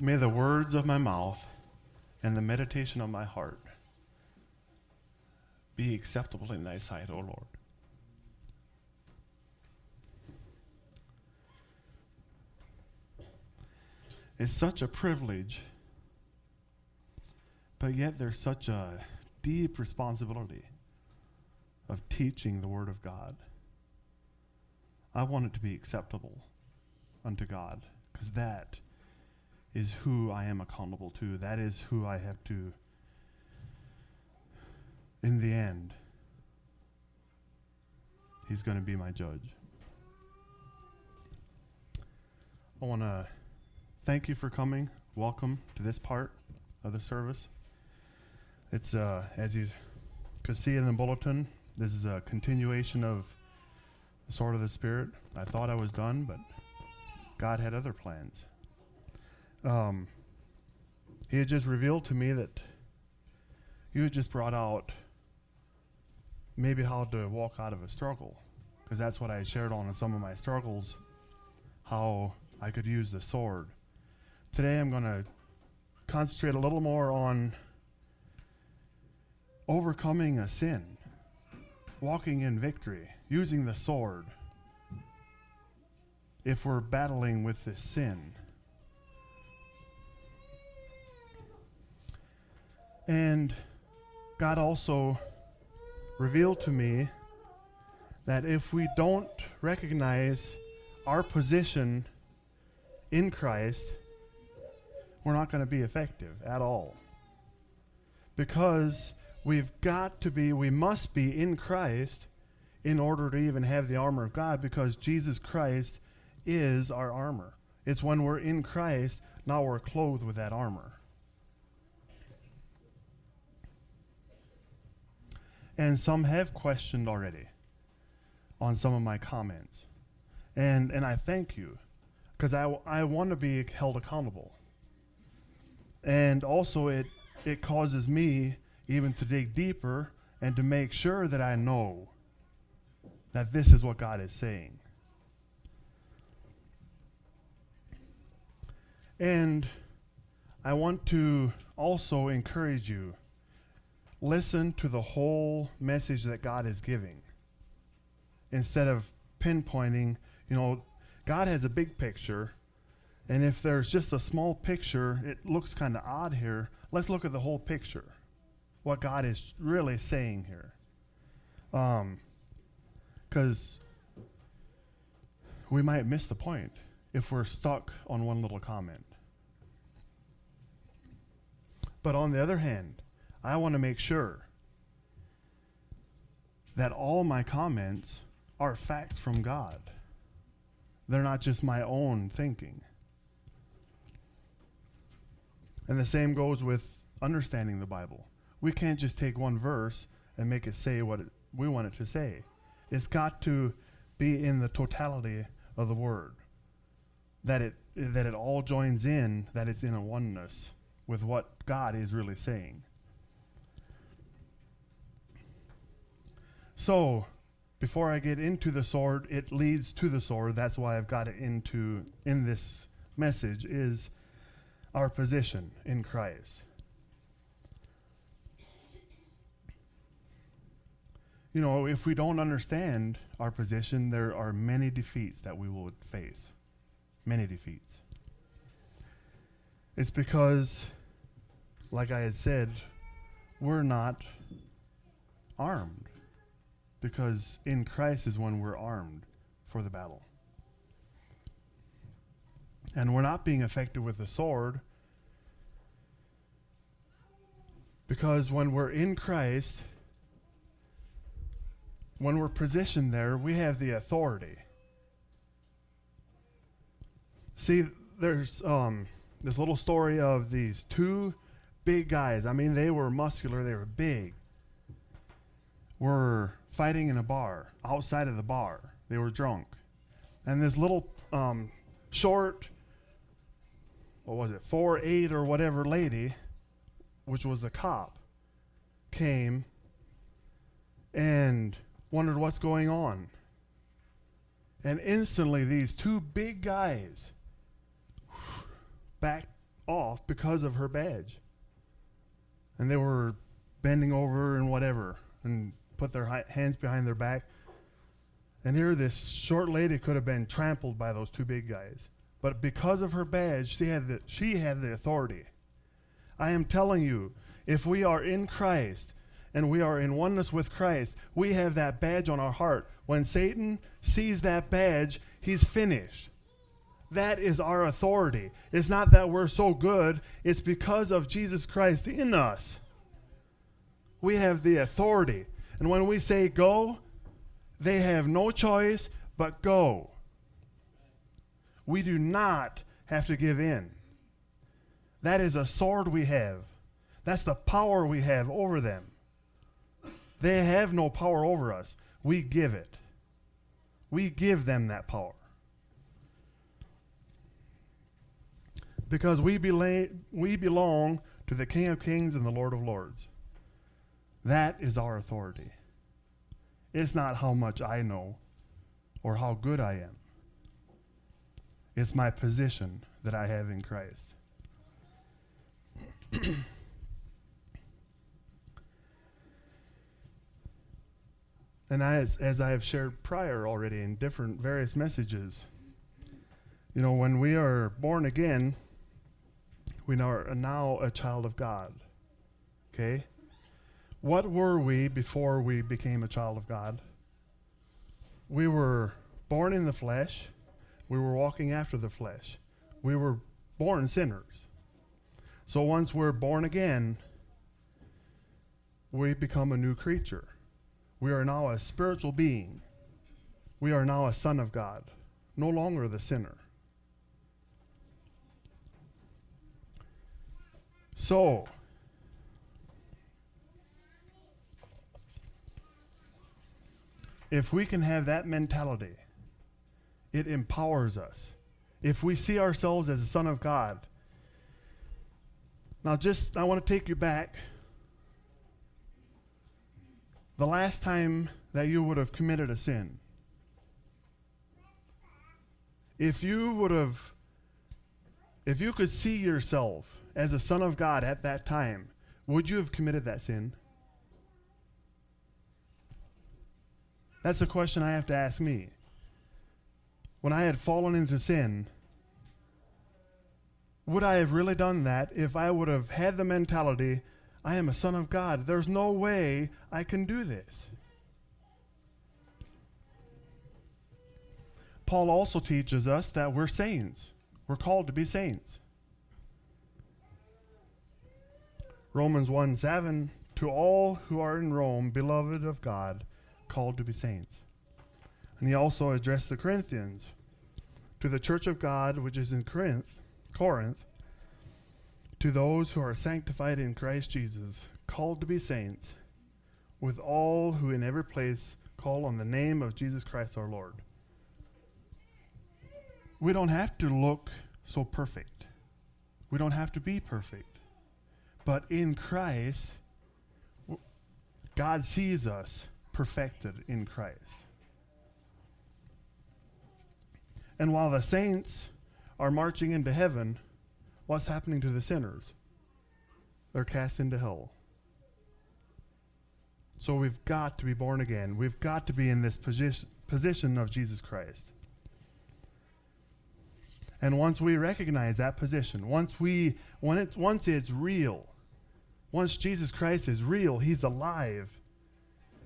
May the words of my mouth and the meditation of my heart be acceptable in thy sight, O Lord. It's such a privilege, but yet there's such a deep responsibility of teaching the Word of God. I want it to be acceptable unto God because that is who I am accountable to. That is who I have to, in the end, He's going to be my judge. I want to thank you for coming. Welcome to this part of the service. It's, uh, as you could see in the bulletin, this is a continuation of the sword of the Spirit. I thought I was done, but God had other plans. Um, he had just revealed to me that you had just brought out maybe how to walk out of a struggle, because that's what I shared on in some of my struggles, how I could use the sword. Today I'm going to concentrate a little more on overcoming a sin, walking in victory, using the sword if we're battling with this sin. And God also revealed to me that if we don't recognize our position in Christ, we're not going to be effective at all. Because we've got to be, we must be in Christ in order to even have the armor of God, because Jesus Christ is our armor. It's when we're in Christ, now we're clothed with that armor. And some have questioned already on some of my comments. And, and I thank you because I, I want to be held accountable. And also, it, it causes me even to dig deeper and to make sure that I know that this is what God is saying. And I want to also encourage you listen to the whole message that God is giving instead of pinpointing, you know, God has a big picture. And if there's just a small picture, it looks kind of odd here. Let's look at the whole picture. What God is really saying here. Um, because we might miss the point if we're stuck on one little comment. But on the other hand, I want to make sure that all my comments are facts from God. They're not just my own thinking. And the same goes with understanding the Bible. We can't just take one verse and make it say what it, we want it to say. It's got to be in the totality of the word. That it that it all joins in, that it's in a oneness with what God is really saying. So, before I get into the sword, it leads to the sword. That's why I've got it into in this message is our position in Christ. You know, if we don't understand our position, there are many defeats that we will face. Many defeats. It's because, like I had said, we're not armed because in Christ is when we're armed for the battle. And we're not being effective with the sword because when we're in Christ, when we're positioned there, we have the authority. See, there's um, this little story of these two big guys. I mean, they were muscular, they were big. Were fighting in a bar, outside of the bar. They were drunk. And this little um, short, what was it, four eight or whatever lady, which was a cop, came and wondered what's going on. And instantly, these two big guys backed off because of her badge. And they were bending over and whatever and put their hands behind their back. And here, this short lady could have been trampled by those two big guys. But because of her badge, she had the, she had the authority. I am telling you, if we are in Christ and we are in oneness with Christ, we have that badge on our heart. When Satan sees that badge, he's finished. That is our authority. It's not that we're so good, it's because of Jesus Christ in us. We have the authority. And when we say go, they have no choice but go. We do not have to give in. That is a sword we have. That's the power we have over them. They have no power over us. We give it. We give them that power. Because we, bela- we belong to the King of Kings and the Lord of Lords. That is our authority. It's not how much I know or how good I am. It's my position that I have in Christ. and as, as I have shared prior already in different various messages, you know, when we are born again, we are now a child of God. Okay? What were we before we became a child of God? We were born in the flesh. We were walking after the flesh. We were born sinners. So once we're born again, we become a new creature. We are now a spiritual being. We are now a son of God, no longer the sinner. So, if we can have that mentality, it empowers us. If we see ourselves as a son of God, now just I want to take you back. The last time that you would have committed a sin. If you would have if you could see yourself as a son of God at that time, would you have committed that sin? That's a question I have to ask me. When I had fallen into sin, would I have really done that if I would have had the mentality, I am a son of God? There's no way I can do this. Paul also teaches us that we're saints. We're called to be saints. Romans 1 7 To all who are in Rome, beloved of God, called to be saints. And he also addressed the Corinthians to the church of God which is in Corinth, Corinth, to those who are sanctified in Christ Jesus, called to be saints, with all who in every place call on the name of Jesus Christ our Lord. We don't have to look so perfect. We don't have to be perfect. But in Christ, God sees us perfected in Christ. And while the saints are marching into heaven, what's happening to the sinners? They're cast into hell. So we've got to be born again. We've got to be in this position, position of Jesus Christ. And once we recognize that position, once we when it's once it's real, once Jesus Christ is real, he's alive.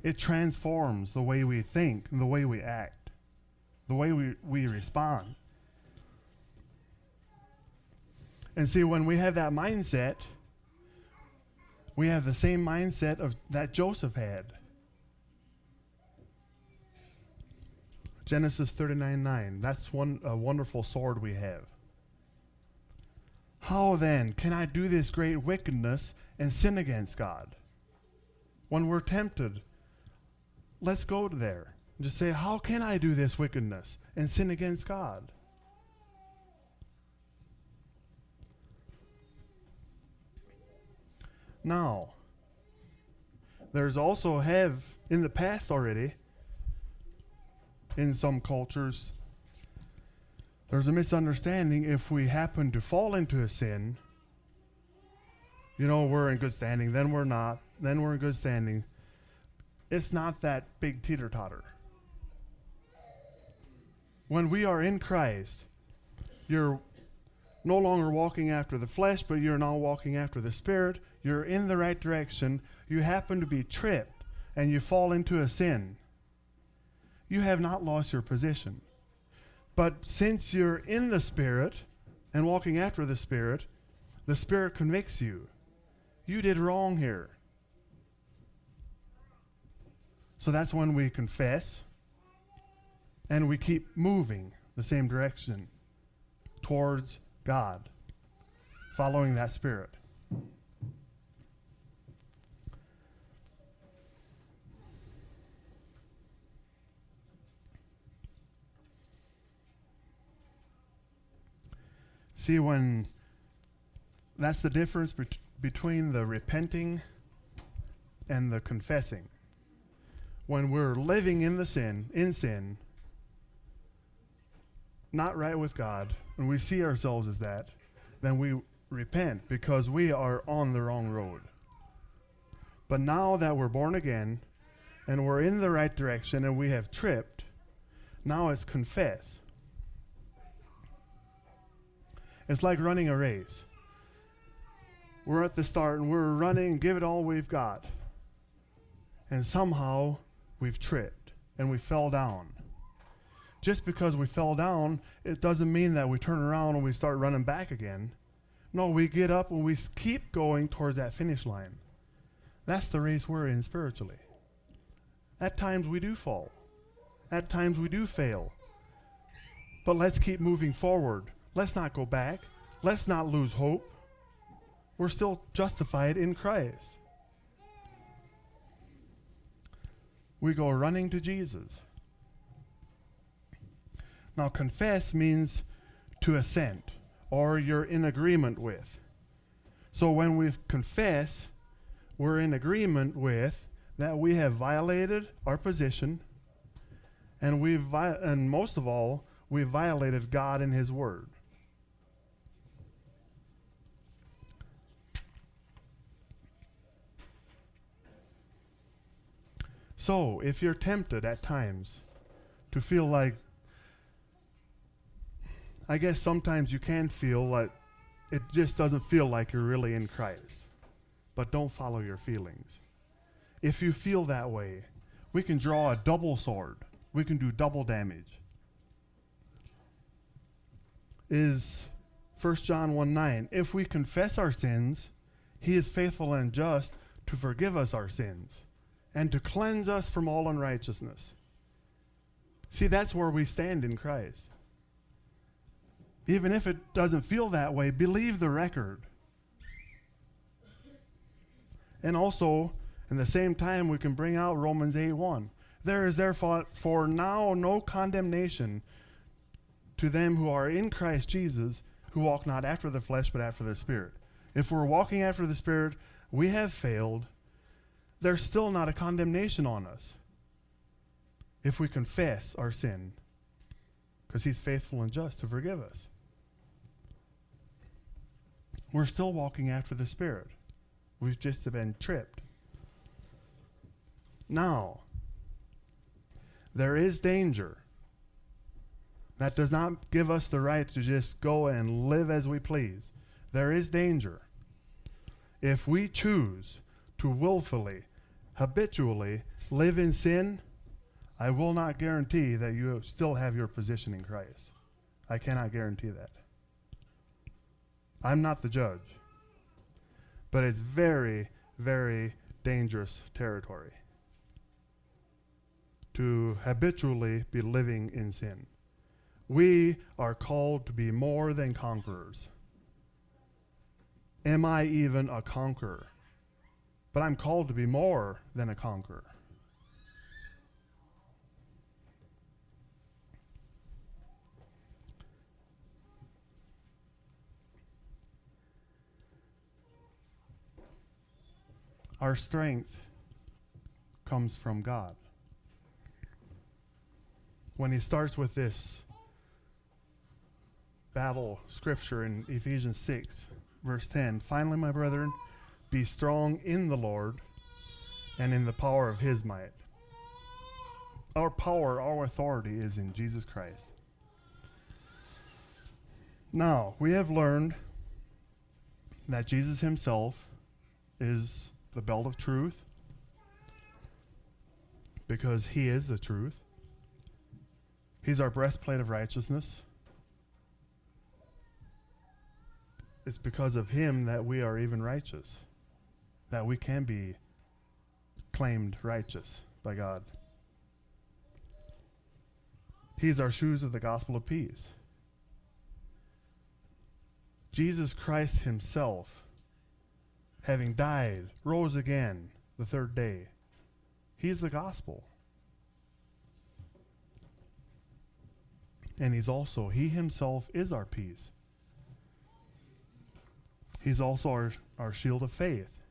It transforms the way we think and the way we act, the way we, we respond. And see, when we have that mindset, we have the same mindset of that Joseph had. Genesis 39 9. That's one a wonderful sword we have. How then can I do this great wickedness and sin against God? When we're tempted, let's go there. And just say, How can I do this wickedness and sin against God? Now, there's also have in the past already in some cultures there's a misunderstanding if we happen to fall into a sin you know, we're in good standing, then we're not, then we're in good standing. It's not that big teeter totter. When we are in Christ, you're no longer walking after the flesh, but you're now walking after the Spirit. You're in the right direction. You happen to be tripped and you fall into a sin. You have not lost your position. But since you're in the Spirit and walking after the Spirit, the Spirit convicts you. You did wrong here. So that's when we confess and we keep moving the same direction towards God, following that Spirit. See, when that's the difference bet- between the repenting and the confessing. When we're living in the sin, in sin, not right with God, and we see ourselves as that, then we repent because we are on the wrong road. But now that we're born again and we're in the right direction and we have tripped, now it's confess. It's like running a race. We're at the start and we're running, give it all we've got. And somehow we've tripped and we fell down. Just because we fell down, it doesn't mean that we turn around and we start running back again. No, we get up and we keep going towards that finish line. That's the race we're in spiritually. At times we do fall. At times we do fail. But let's keep moving forward Let's not go back. Let's not lose hope. We're still justified in Christ. We go running to Jesus. Now, confess means to assent or you're in agreement with. So when we confess, we're in agreement with that we have violated our position and we vi- and most of all, we've violated God and his word. So, if you're tempted at times to feel like, I guess sometimes you can feel like it just doesn't feel like you're really in Christ. But don't follow your feelings. If you feel that way, we can draw a double sword, we can do double damage. Is 1 John 1 9. If we confess our sins, he is faithful and just to forgive us our sins and to cleanse us from all unrighteousness. See, that's where we stand in Christ. Even if it doesn't feel that way, believe the record. And also, in the same time, we can bring out Romans 8 1. There is therefore for now no condemnation to them who are in Christ Jesus, who walk not after the flesh, but after the Spirit. If we're walking after the Spirit, we have failed there's still not a condemnation on us if we confess our sin because he's faithful and just to forgive us. We're still walking after the Spirit. We've just been tripped. Now, there is danger. That does not give us the right to just go and live as we please. There is danger. If we choose to willfully habitually live in sin, I will not guarantee that you still have your position in Christ. I cannot guarantee that. I'm not the judge. But it's very, very dangerous territory to habitually be living in sin. We are called to be more than conquerors. Am I even a conqueror? But I'm called to be more than a conqueror. Our strength comes from God. When he starts with this battle scripture in Ephesians 6, verse 10 Finally, my brethren, Be strong in the Lord and in the power of his might. Our power, our authority is in Jesus Christ. Now, we have learned that Jesus himself is the belt of truth because he is the truth. He's our breastplate of righteousness. It's because of him that we are even righteous, that we can be claimed righteous by God. He's our shoes of the gospel of peace. Jesus Christ himself, having died, rose again the third day. He's the gospel. And he's also, he himself is our peace. He's also our, our shield of faith.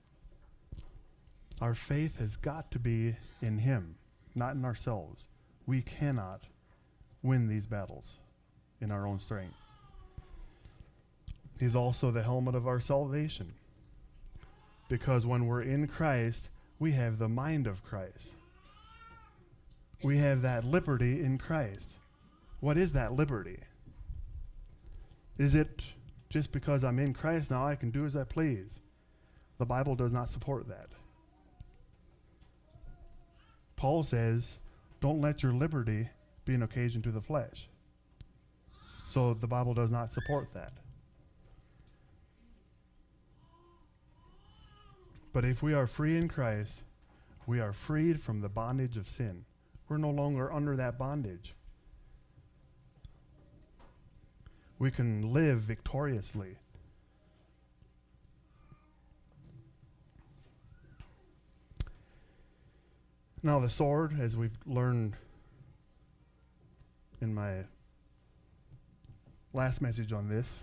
Our faith has got to be in him, not in ourselves. We cannot win these battles in our own strength. He's also the helmet of our salvation. Because when we're in Christ, we have the mind of Christ. We have that liberty in Christ. What is that liberty? Is it just because I'm in Christ now I can do as I please? The Bible does not support that. Paul says, don't let your liberty be an occasion to the flesh. So the Bible does not support that. But if we are free in Christ, we are freed from the bondage of sin. We're no longer under that bondage. We can live victoriously. Now, the sword, as we've learned in my last message on this,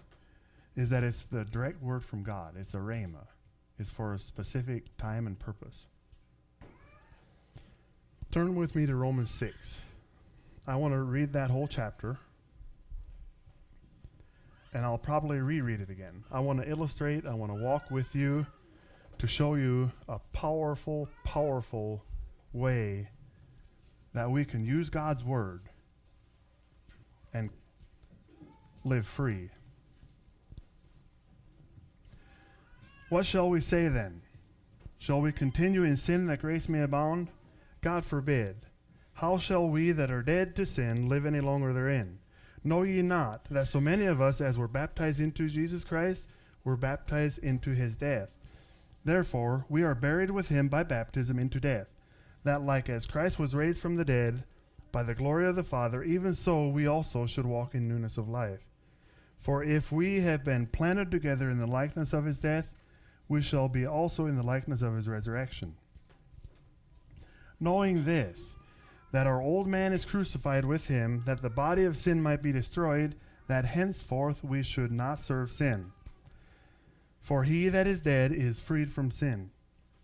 is that it's the direct word from God. It's a rhema is for a specific time and purpose. Turn with me to Romans 6. I want to read that whole chapter, and I'll probably reread it again. I want to illustrate, I want to walk with you to show you a powerful, powerful way that we can use God's Word and live free What shall we say then? Shall we continue in sin that grace may abound? God forbid. How shall we that are dead to sin live any longer therein? Know ye not that so many of us as were baptized into Jesus Christ were baptized into his death? Therefore we are buried with him by baptism into death, that like as Christ was raised from the dead by the glory of the Father, even so we also should walk in newness of life. For if we have been planted together in the likeness of his death, we shall be also in the likeness of his resurrection. Knowing this, that our old man is crucified with him, that the body of sin might be destroyed, that henceforth we should not serve sin. For he that is dead is freed from sin.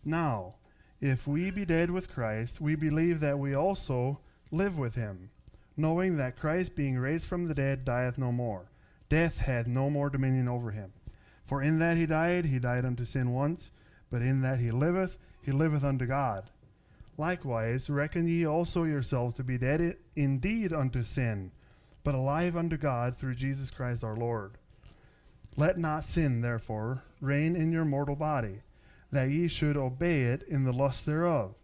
Now, if we be dead with Christ, we believe that we also live with him, knowing that Christ, being raised from the dead, dieth no more. Death hath no more dominion over him. For in that he died, he died unto sin once, but in that he liveth, he liveth unto God. Likewise, reckon ye also yourselves to be dead indeed unto sin, but alive unto God through Jesus Christ our Lord. Let not sin, therefore, reign in your mortal body, that ye should obey it in the lust thereof.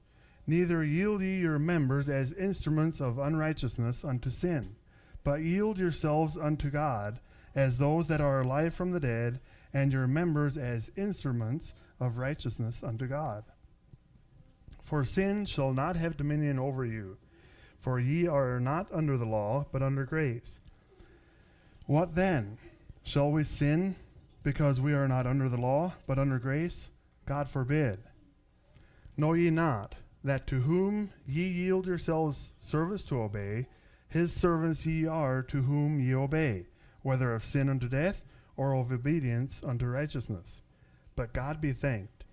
Neither yield ye your members as instruments of unrighteousness unto sin, but yield yourselves unto God as those that are alive from the dead, and your members as instruments of righteousness unto God. For sin shall not have dominion over you, for ye are not under the law, but under grace. What then? Shall we sin because we are not under the law, but under grace? God forbid. Know ye not that to whom ye yield yourselves service to obey, his servants ye are to whom ye obey, whether of sin unto death, or of obedience unto righteousness. But God be thanked,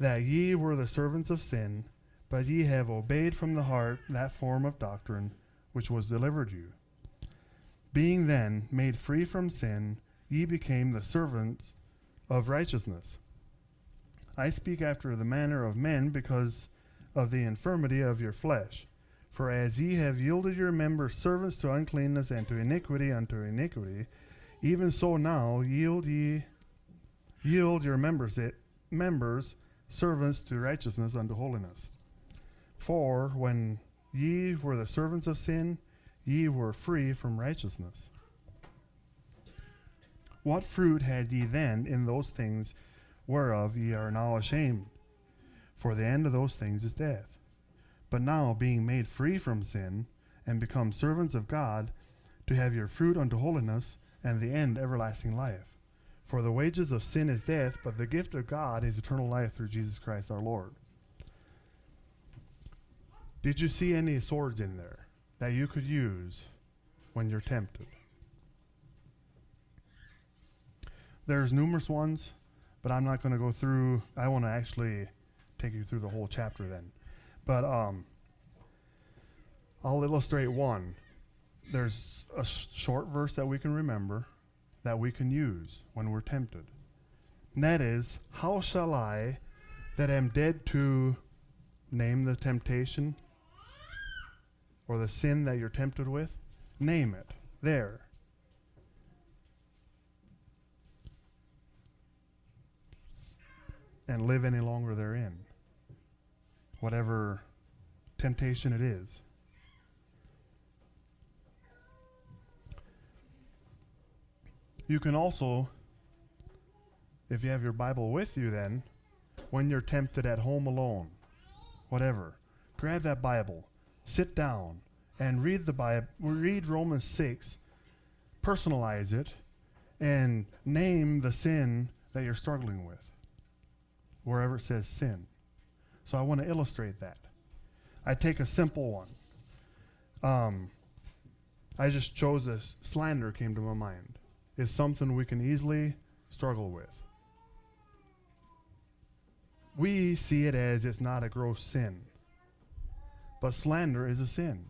that ye were the servants of sin, but ye have obeyed from the heart that form of doctrine which was delivered you. Being then made free from sin, ye became the servants of righteousness. I speak after the manner of men because of the infirmity of your flesh. For as ye have yielded your members servants to uncleanness and to iniquity unto iniquity, even so now yield ye yield your members it members servants to righteousness unto holiness. For when ye were the servants of sin, ye were free from righteousness. What fruit had ye then in those things whereof ye are now ashamed? For the end of those things is death. But now, being made free from sin, and become servants of God, to have your fruit unto holiness, and the end everlasting life. For the wages of sin is death, but the gift of God is eternal life through Jesus Christ our Lord. Did you see any swords in there that you could use when you're tempted? There's numerous ones, but I'm not going to go through. I want to actually take you through the whole chapter then. But um, I'll illustrate one. There's a sh- short verse that we can remember that we can use when we're tempted. And that is, How shall I, that am dead to name the temptation or the sin that you're tempted with? Name it. There. And live any longer therein. Whatever temptation it is. You can also, if you have your Bible with you, then, when you're tempted at home alone, whatever, grab that Bible, sit down, and read the Bible. Read Romans six, personalize it, and name the sin that you're struggling with. Wherever it says sin. So I want to illustrate that. I take a simple one. Um, I just chose this. Slander came to my mind is something we can easily struggle with. We see it as it's not a gross sin, but slander is a sin.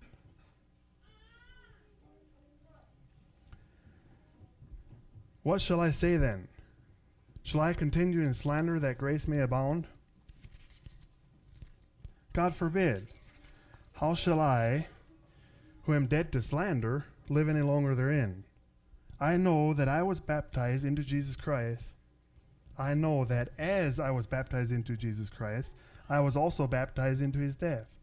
What shall I say then? Shall I continue in slander that grace may abound? God forbid. How shall I, who am dead to slander, live any longer therein? I know that I was baptized into Jesus Christ. I know that as I was baptized into Jesus Christ, I was also baptized into his death.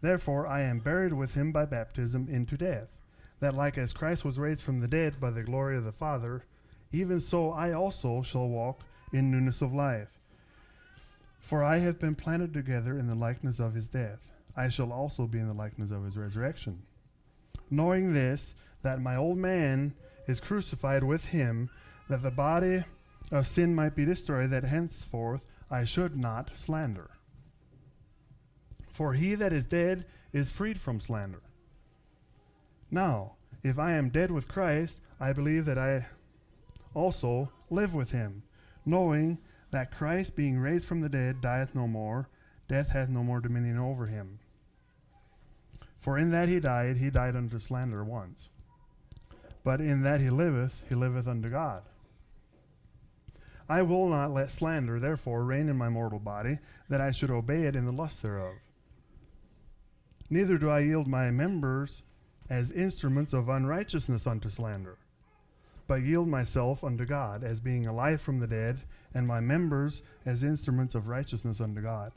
Therefore, I am buried with him by baptism into death, that like as Christ was raised from the dead by the glory of the Father, even so I also shall walk in newness of life. For I have been planted together in the likeness of his death. I shall also be in the likeness of his resurrection. Knowing this, that my old man is crucified with him, that the body of sin might be destroyed, that henceforth I should not slander. For he that is dead is freed from slander. Now, if I am dead with Christ, I believe that I also live with him, knowing that Christ, being raised from the dead, dieth no more, death hath no more dominion over him. For in that he died, he died under slander once but in that he liveth, he liveth unto God. I will not let slander, therefore, reign in my mortal body, that I should obey it in the lust thereof. Neither do I yield my members as instruments of unrighteousness unto slander, but yield myself unto God, as being alive from the dead, and my members as instruments of righteousness unto God.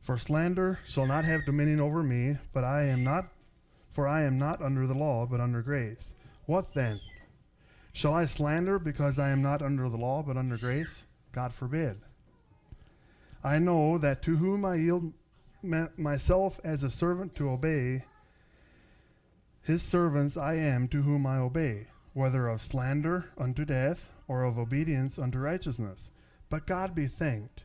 For slander shall not have dominion over me, but I am not for I am not under the law, but under grace. What then? Shall I slander because I am not under the law, but under grace? God forbid. I know that to whom I yield myself as a servant to obey, his servants I am to whom I obey, whether of slander unto death, or of obedience unto righteousness. But God be thanked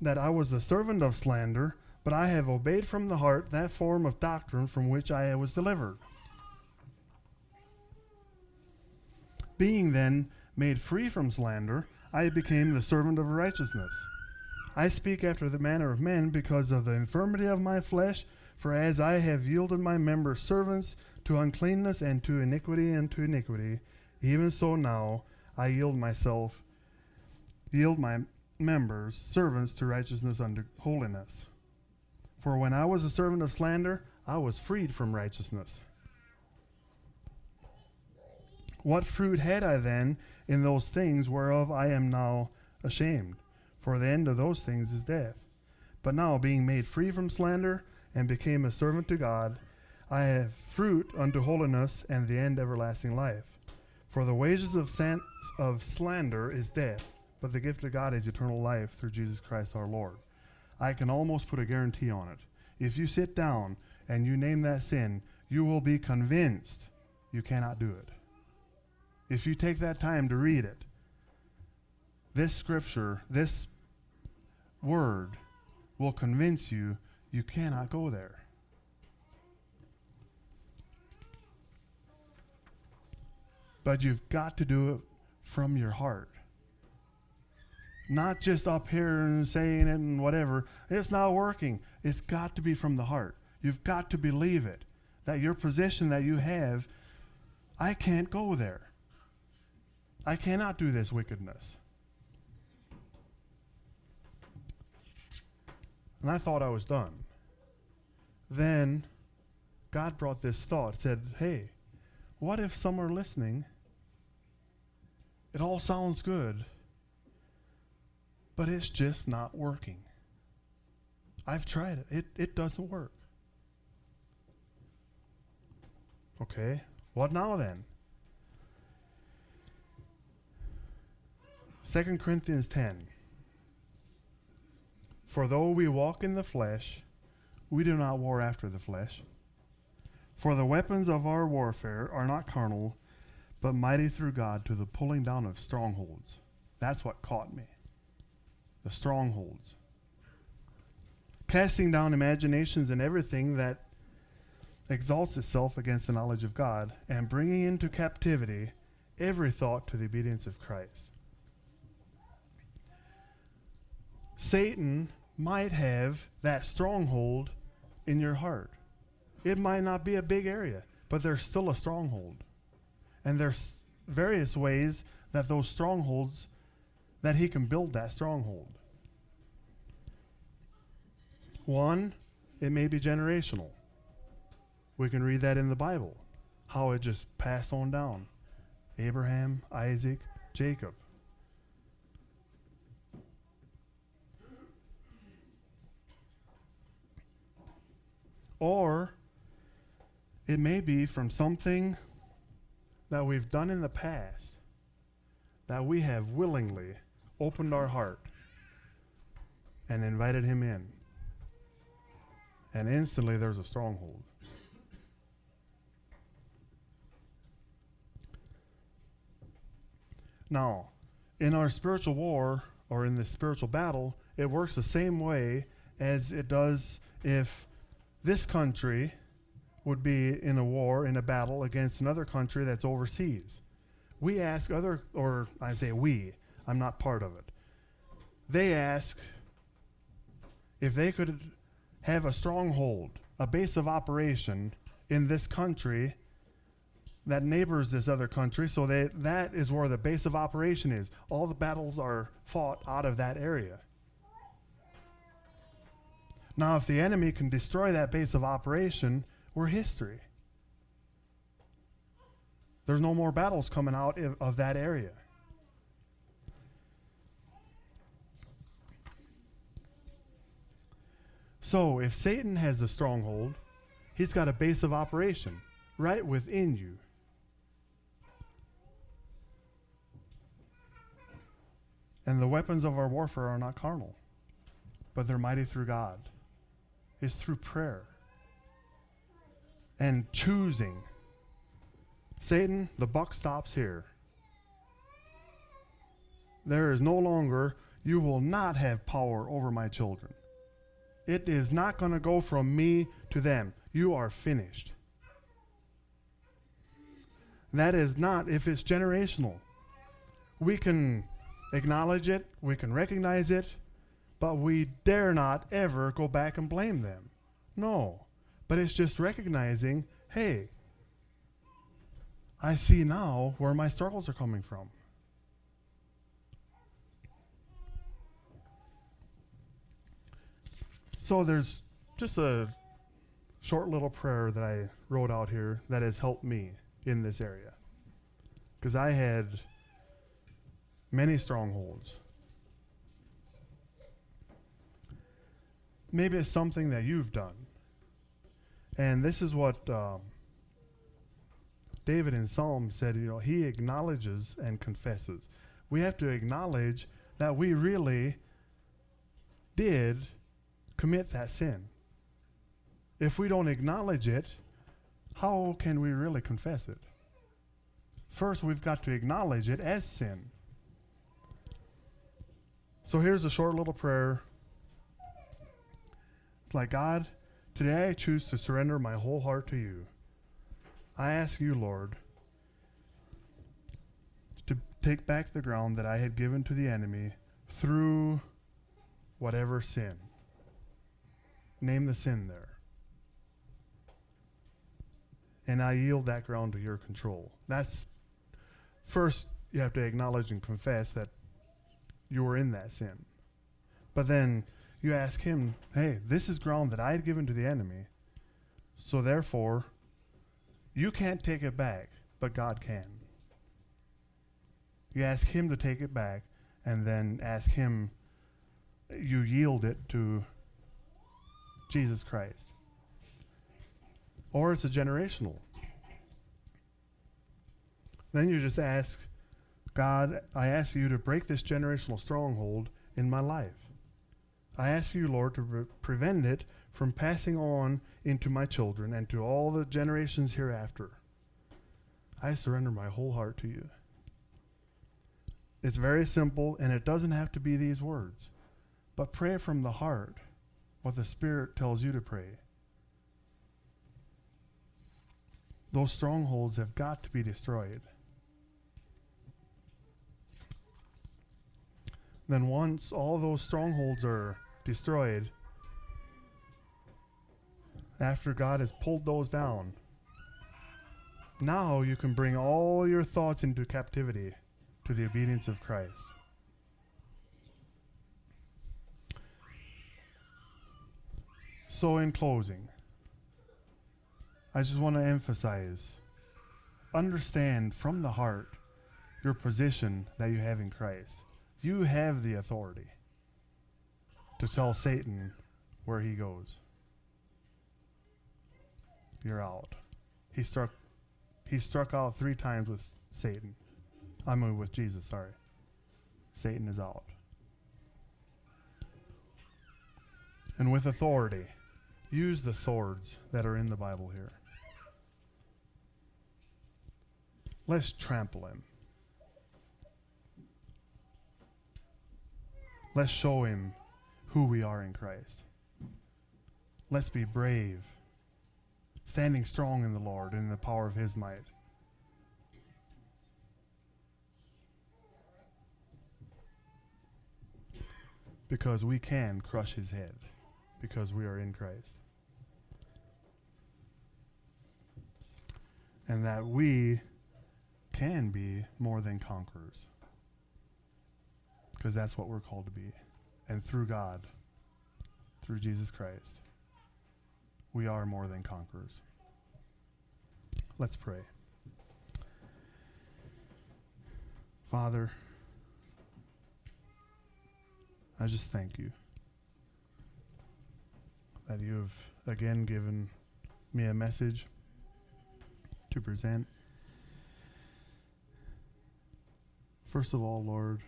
that I was the servant of slander but I have obeyed from the heart that form of doctrine from which I was delivered. Being then made free from slander, I became the servant of righteousness. I speak after the manner of men because of the infirmity of my flesh, for as I have yielded my members servants to uncleanness and to iniquity and to iniquity, even so now I yield myself, yield my members servants to righteousness unto holiness. For when I was a servant of slander, I was freed from righteousness. What fruit had I then in those things whereof I am now ashamed? For the end of those things is death. But now, being made free from slander and became a servant to God, I have fruit unto holiness and the end everlasting life. For the wages of, san- of slander is death, but the gift of God is eternal life through Jesus Christ our Lord. I can almost put a guarantee on it. If you sit down and you name that sin, you will be convinced you cannot do it. If you take that time to read it, this scripture, this word, will convince you you cannot go there. But you've got to do it from your heart. Not just up here and saying it and whatever. It's not working. It's got to be from the heart. You've got to believe it. That your position that you have, I can't go there. I cannot do this wickedness. And I thought I was done. Then God brought this thought, said, Hey, what if some are listening? It all sounds good, but it's just not working. I've tried it, it, it doesn't work. Okay, what now then? 2 Corinthians 10. For though we walk in the flesh, we do not war after the flesh. For the weapons of our warfare are not carnal, but mighty through God to the pulling down of strongholds. That's what caught me. The strongholds. Casting down imaginations and everything that exalts itself against the knowledge of God, and bringing into captivity every thought to the obedience of Christ. Satan might have that stronghold in your heart. It might not be a big area, but there's still a stronghold. And there's various ways that those strongholds that he can build that stronghold. One, it may be generational. We can read that in the Bible, how it just passed on down. Abraham, Isaac, Jacob. Or it may be from something that we've done in the past that we have willingly opened our heart and invited him in. And instantly there's a stronghold. Now, in our spiritual war or in the spiritual battle, it works the same way as it does if this country would be in a war, in a battle against another country that's overseas. We ask other, or I say we, I'm not part of it. They ask if they could have a stronghold, a base of operation in this country that neighbors this other country, so they, that is where the base of operation is. All the battles are fought out of that area. Now, if the enemy can destroy that base of operation, we're history. There's no more battles coming out of that area. So, if Satan has a stronghold, he's got a base of operation right within you. And the weapons of our warfare are not carnal, but they're mighty through God is through prayer and choosing. Satan, the buck stops here. There is no longer, you will not have power over my children. It is not going to go from me to them. You are finished. That is not, if it's generational, we can acknowledge it, we can recognize it, but we dare not ever go back and blame them. No. But it's just recognizing hey, I see now where my struggles are coming from. So there's just a short little prayer that I wrote out here that has helped me in this area. Because I had many strongholds. Maybe it's something that you've done. And this is what um, David in Psalm said, you know, he acknowledges and confesses. We have to acknowledge that we really did commit that sin. If we don't acknowledge it, how can we really confess it? First, we've got to acknowledge it as sin. So here's a short little prayer. It's like, God, today I choose to surrender my whole heart to you. I ask you, Lord, to take back the ground that I had given to the enemy through whatever sin. Name the sin there. And I yield that ground to your control. That's first, you have to acknowledge and confess that you were in that sin. But then you ask him, hey, this is ground that I had given to the enemy. So therefore, you can't take it back, but God can. You ask Him to take it back, and then ask Him, you yield it to Jesus Christ. Or it's a generational. Then you just ask, God, I ask you to break this generational stronghold in my life. I ask you, Lord, to pre- prevent it from passing on into my children and to all the generations hereafter. I surrender my whole heart to you. It's very simple, and it doesn't have to be these words. But pray from the heart what the Spirit tells you to pray. Those strongholds have got to be destroyed. Then, once all those strongholds are destroyed, after God has pulled those down, now you can bring all your thoughts into captivity to the obedience of Christ. So, in closing, I just want to emphasize understand from the heart your position that you have in Christ. You have the authority to tell Satan where he goes you're out. He struck he struck out three times with Satan. I mean with Jesus, sorry. Satan is out. And with authority, use the swords that are in the Bible here. Let's trample him. Let's show him who we are in Christ. Let's be brave standing strong in the Lord and in the power of his might. Because we can crush his head, because we are in Christ. And that we can be more than conquerors. Because that's what we're called to be. And through God, through Jesus Christ we are more than conquerors. Let's pray. Father, I just thank you that you have again given me a message to present. First of all, Lord,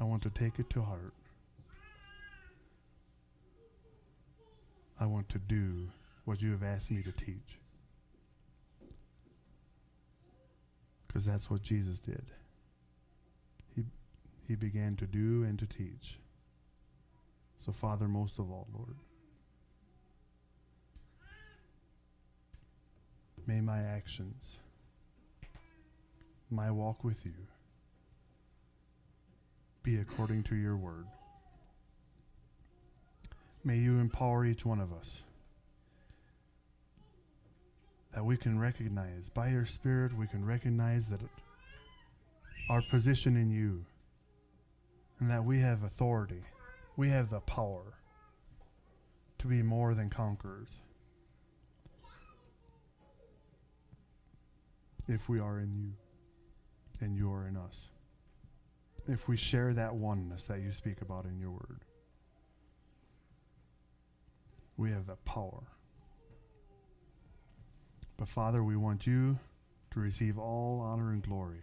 I want to take it to heart. I want to do what you have asked me to teach. Because that's what Jesus did. He, he began to do and to teach. So, Father, most of all, Lord, may my actions, my walk with you, be according to your word. May you empower each one of us that we can recognize, by your Spirit, we can recognize that our position in you and that we have authority we have the power to be more than conquerors if we are in you and you are in us. If we share that oneness that you speak about in your word, we have the power. But Father, we want you to receive all honor and glory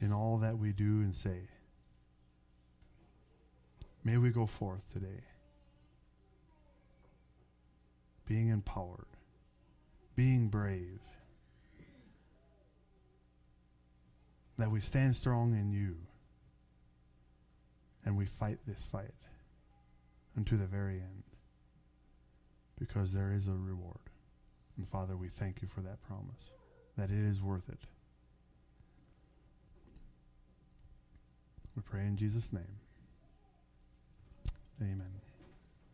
in all that we do and say. May we go forth today being empowered, being brave, that we stand strong in you and we fight this fight unto the very end because there is a reward. And Father, we thank you for that promise, that it is worth it. We pray in Jesus' name. Amen.